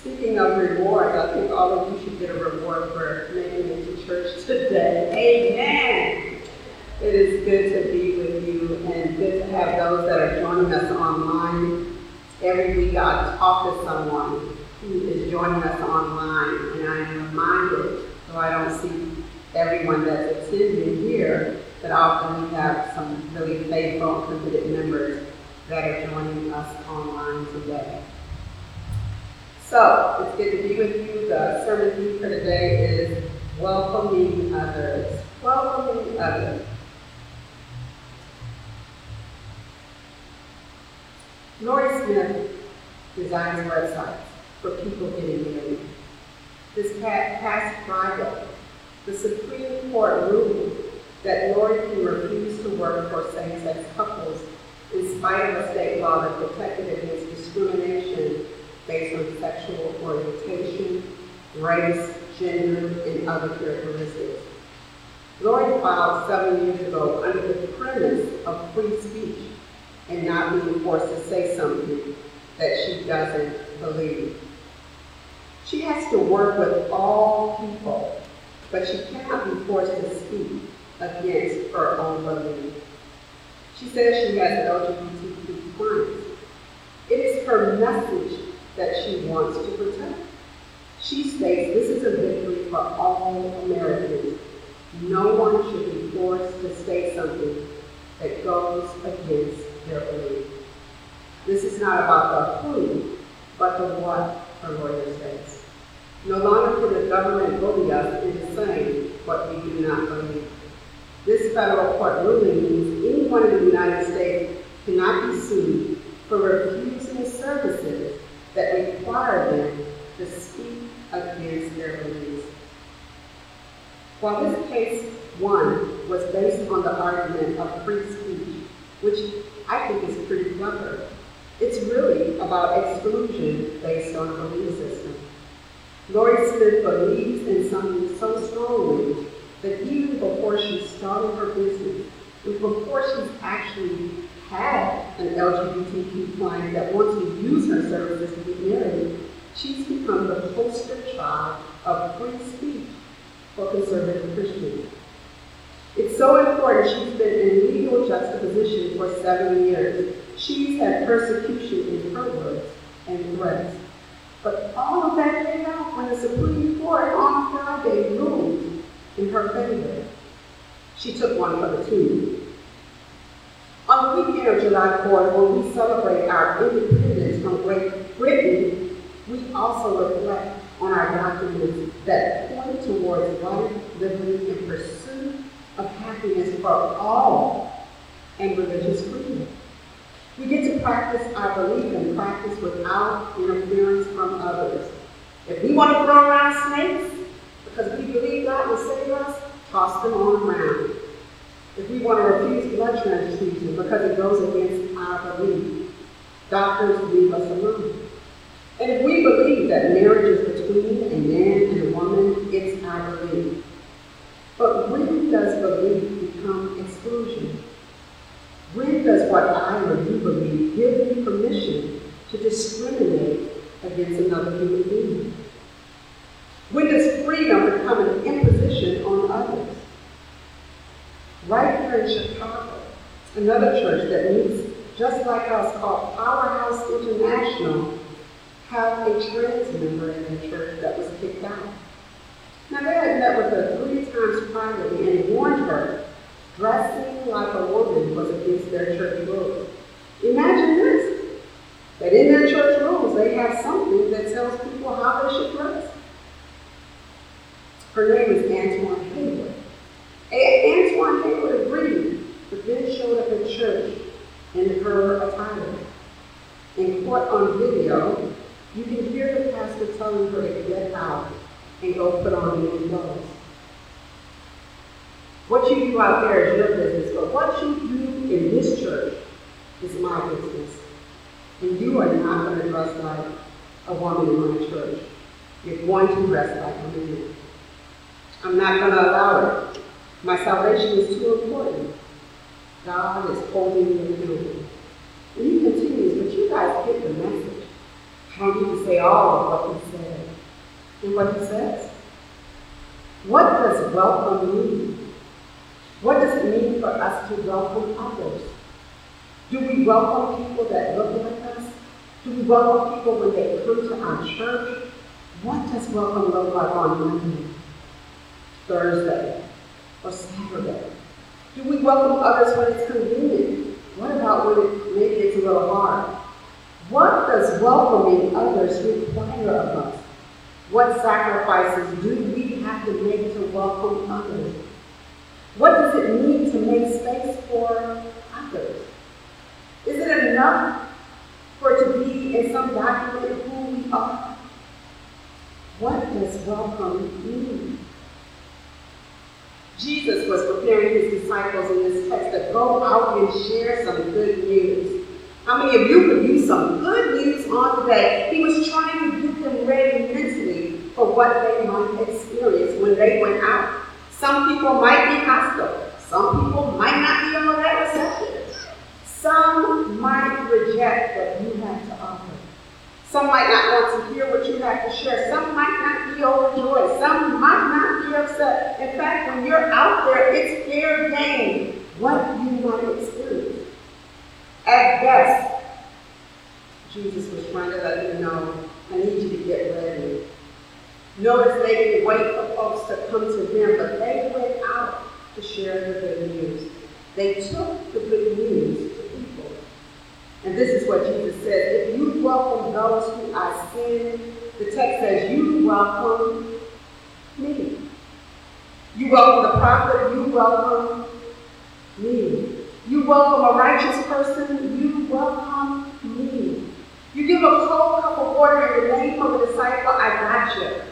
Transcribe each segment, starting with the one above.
Speaking of rewards, I think all of you should get a reward for making it to church today. Amen. It is good to be with you and good to have those that are joining us online. Every week I talk to someone who is joining us online, and I am reminded, though I don't see everyone that's attending here, that often we have some really faithful, committed members that are joining us online today. So, it's good to be with you. The sermon theme for today is welcoming others. Welcoming others. Lorie Smith designs websites for people getting married. This past Friday, the Supreme Court ruled that Lorie can refuse to work for same-sex couples in spite of a state law that protected based on sexual orientation, race, gender, and other characteristics. Lorie filed seven years ago under the premise of free speech and not being forced to say something that she doesn't believe. She has to work with all people, but she cannot be forced to speak against her own belief. She says she has LGBTQ clients. It is her message that she wants to protect. She states this is a victory for all Americans. No one should be forced to say something that goes against their belief. This is not about the who, but the what, her lawyer says. No longer can the government bully us into saying what we do not believe. This federal court ruling means anyone in the United States cannot be sued for refusing argument of free speech, which I think is pretty clever, it's really about exclusion based on belief system. Lorie Smith believes in something so strongly that even before she started her business, before she's actually had an LGBTQ client that wants to use her services to get married, she's become the poster child of free speech for conservative Christians. So important she's been in legal juxtaposition for seven years. She's had persecution in her words and threats. But all of that paid off when the Supreme Court on Friday ruled in her favor. She took one for the team. On the weekend of July 4th, when we celebrate our independence from Great Britain, we also reflect on our documents that point towards life, liberty, and pursuit of happiness for all and religious freedom. We get to practice our belief and practice without interference from others. If we want to throw around snakes because we believe God will save us, toss them on around if we want to refuse blood transfusion because it goes against our belief, doctors leave us alone. And if we believe that marriage is between a man and a woman, it's our belief. When does belief become exclusion? When does what I or you believe give me permission to discriminate against another human being? When does freedom become an imposition on others? right here in Chicago, another church that meets just like us called Powerhouse International, have a trans member in their church that was kicked out. Now they had met with her three times privately and warned her dressing like a woman was against their church rules. Imagine this, that in their church rules they have something that tells people how they should dress. Her name is Antoine Hayward. Antoine Hayward agreed, but then showed up at church in her attire. In court on video, you can hear the pastor telling her to get out and go put on new clothes. What you do out there is your business, but what you do in this church is my business. And you are not going to dress like a woman in my church. You're going to dress like a man. I'm not going to allow it. My salvation is too important. God is holding me accountable. And he continues, but you guys get the message. I don't need to say all of what he said and what he says. What does welcome mean? What does it mean for us to welcome others? Do we welcome people that look like us? Do we welcome people when they come to our church? What does welcome look like on Monday, Thursday, or Saturday? Do we welcome others when it's convenient? What about when it, maybe it's a little hard? What does welcoming others require of us? What sacrifices do we have to make to welcome others? What does it mean to make space for others? Is it enough for it to be in some document who we are? What does welcome mean? Jesus was preparing his disciples in this text to go out and share some good news. How many of you could use some good news on today? He was trying to get them ready for what they might experience when they went out. Some people might be hostile. Some people might not be all that receptive. Some might reject what you have to offer. Some might not want to hear what you have to share. Some might not be overjoyed. Some might not be upset. In fact, when you're out there, it's fair game what you might experience. At best, Jesus was trying to let you know, I need you to get ready. Notice they didn't wait for folks to come to them, but they went out to share the good news. They took the good news to people. and this is what Jesus said. If you welcome those who are sin, the text says you welcome me. You welcome the prophet, you welcome me. You welcome a righteous person, you welcome me. You give a cold cup of water in the name of a disciple, I got you.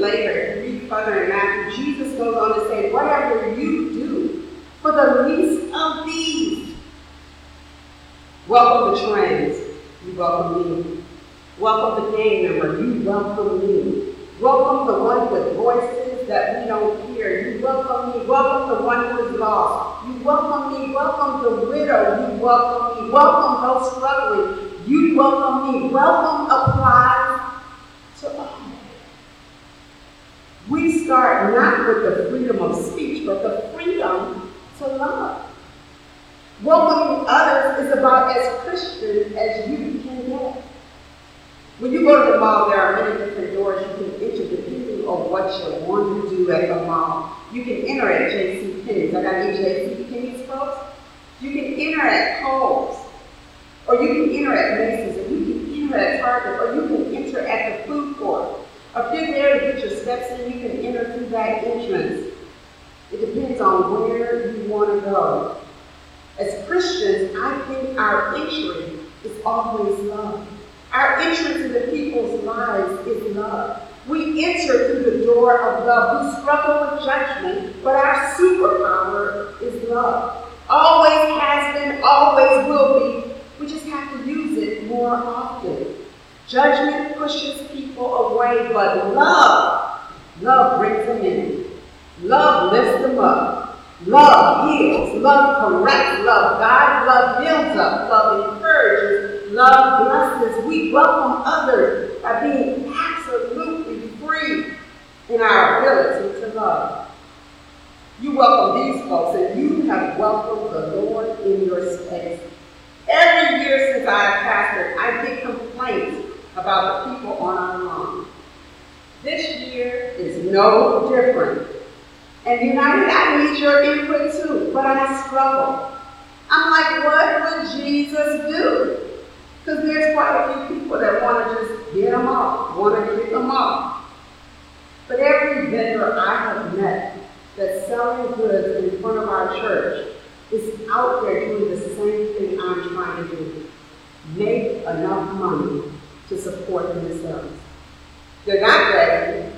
Later, you read further in Matthew, Jesus goes on to say, whatever you do for the least of these, Welcome the trans. You welcome me. Welcome the gang member. You welcome me. Welcome the one with voices that we don't hear. You welcome me. Welcome the one who is lost. You welcome me. Welcome the widow. You welcome me. Welcome those struggling. You welcome me. Welcome applies to all. We start not with the freedom of speech, but the freedom to love. Welcoming others is about as Christian as you can get. When you go to the mall, there are many different doors you can enter depending on what you want to do at the mall. You can enter at J.C. Penney's. I got any J.C. Penney's folks? You can enter at Kohl's, or you can enter at Macy's, or you can enter at Target, or you can enter at the If you're there to get your steps in, you can enter through that entrance. It depends on where you want to go. As Christians, I think our entry is always love. Our entrance into people's lives is love. We enter through the door of love. We struggle with judgment, but our superpower is love. Always has been, always will be. We just have to use it more often. Judgment pushes people away, but love, love brings them in. Love lifts them up. Love heals, love corrects, love guides, love builds up, love encourages, love blesses. We welcome others by being absolutely free in our ability to love. You welcome these folks, and you have welcomed the Lord in your space. Every year since I have pastored, I get complaints about the people on our lawn. This year is no different. And United, I need your input too, but I struggle. I'm like, what would Jesus do? Because there's quite a few people that want to just get them off, want to get them off. But every vendor I have met that's selling goods in front of our church is out there doing the same thing I'm trying to do. Make enough money to support themselves. They're not ready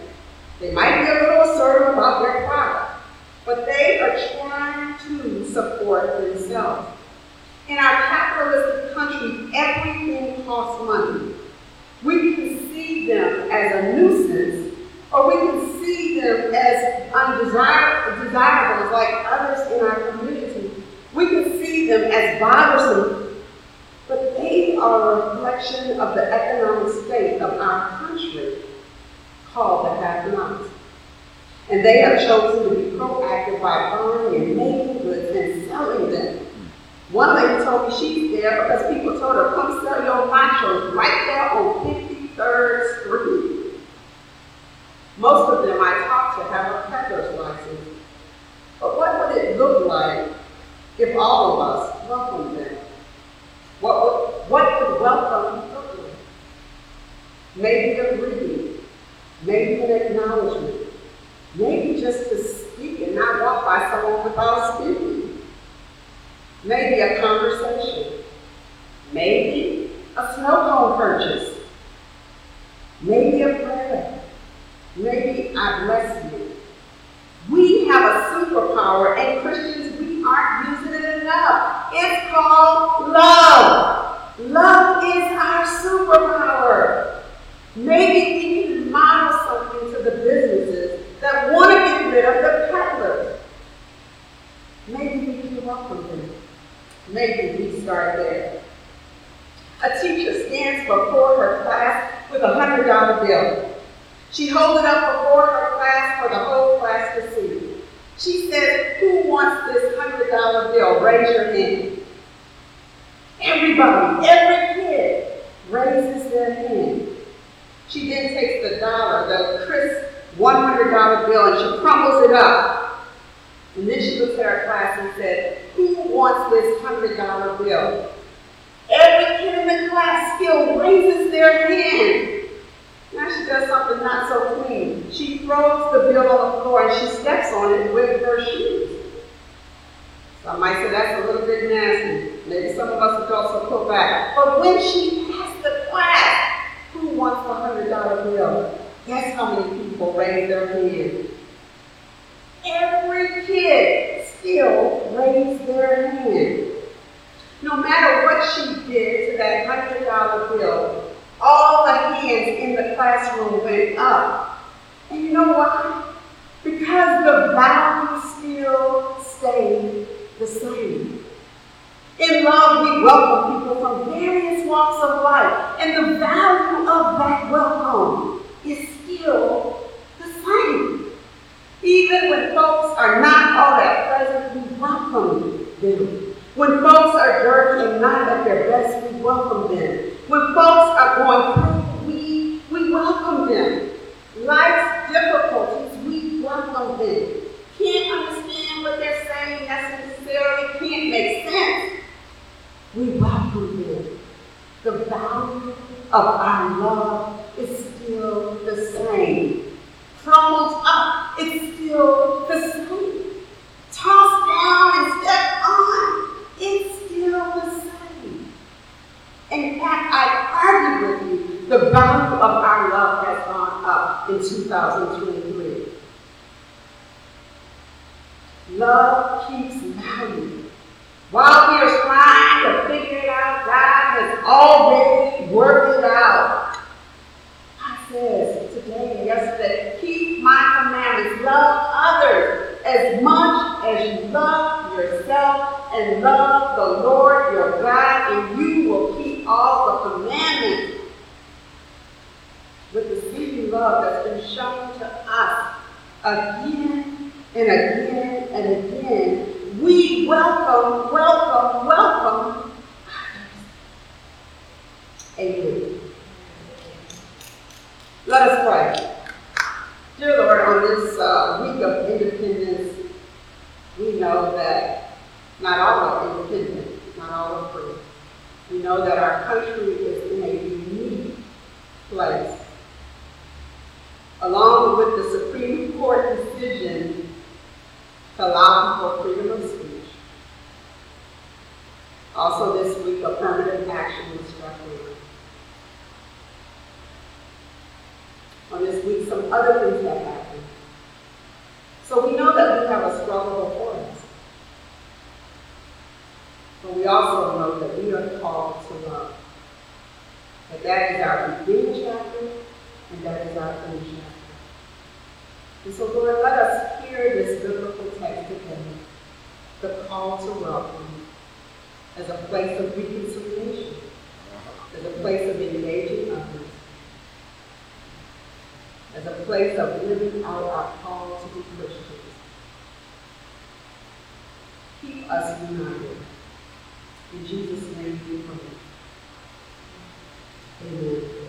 they might be a little assertive about their product, but they are trying to support themselves. In our capitalistic country, everything costs money. We can see them as a nuisance, or we can see them as undesirables like others in our community. We can see them as bothersome, are a reflection of the economic state of our country called the have-nots. And they have chosen to be proactive by buying and making goods and selling them. One lady told me she's there because people told her, come sell your nachos right there on 53rd Street. Most of them I talked to have a peddler's license. But what would it look like if all of us welcomed them? What would welcome look? Maybe a greeting, maybe an acknowledgement, maybe just to speak and not walk by someone without speaking. Maybe a conversation, maybe a snow cone purchase, maybe a prayer, maybe I bless you. We have a superpower, and Christians, we aren't using it enough. It's called love. Love is our superpower. Maybe we can model something to the businesses that want to get rid of the peddlers. Maybe we can welcome them. Maybe we start there. A teacher stands before her class with a hundred dollar bill. She holds it up before her class for the whole class to see. She says, Who wants this hundred dollar bill? Raise your hand. Everybody, every kid raises their hand. She then takes the dollar, the crisp $100 bill, and she crumbles it up. And then she looks at her class and says, Who wants this $100 bill? Every kid in the class still raises their hand. Now she does something not so clean. She throws the bill on the floor and she steps on it with her shoes. Some might say that's a little bit nasty. Maybe some of us adults will back. But when she passed the class, who wants the hundred dollar bill? Guess how many people raised their hand? Every kid still raised their hand. No matter what she did to that hundred dollar bill, all the hands in the classroom went up. And you know why? Because the value still stayed the same. In love, we welcome people from various walks of life, and the value of that welcome is still the same. Even when folks are not all that present, we welcome them. When folks are dirty and not at their best, we welcome them. When folks are going through, we, we welcome them. Life's difficulties, we welcome them. Can't understand what they're saying necessarily, can't make sense. We welcome them. The value of our love is still the same. Crumbled up, it's still the same. Tossed down and stepped on, it's still the same. In fact, I argue with you, the value of our love has gone up in 2023. Love keeps value. While we are trying to figure it out, God has already worked it out. God says today and yesterday, keep my commandments. Love others as much as you love yourself and love the Lord your God, and you will keep all the commandments with the same love that's been shown to us again and again and again. We welcome, welcome, welcome Let us pray. Dear Lord, on this uh, week of independence, we know that not all are independent, not all are free. We know that our country is in a unique place. Along with the And so, Lord, let us hear this biblical text again the call to welcome as a place of reconciliation, as a place of engaging others, as a place of living out our call to be Christians. Keep us united. In Jesus' name we pray. Amen.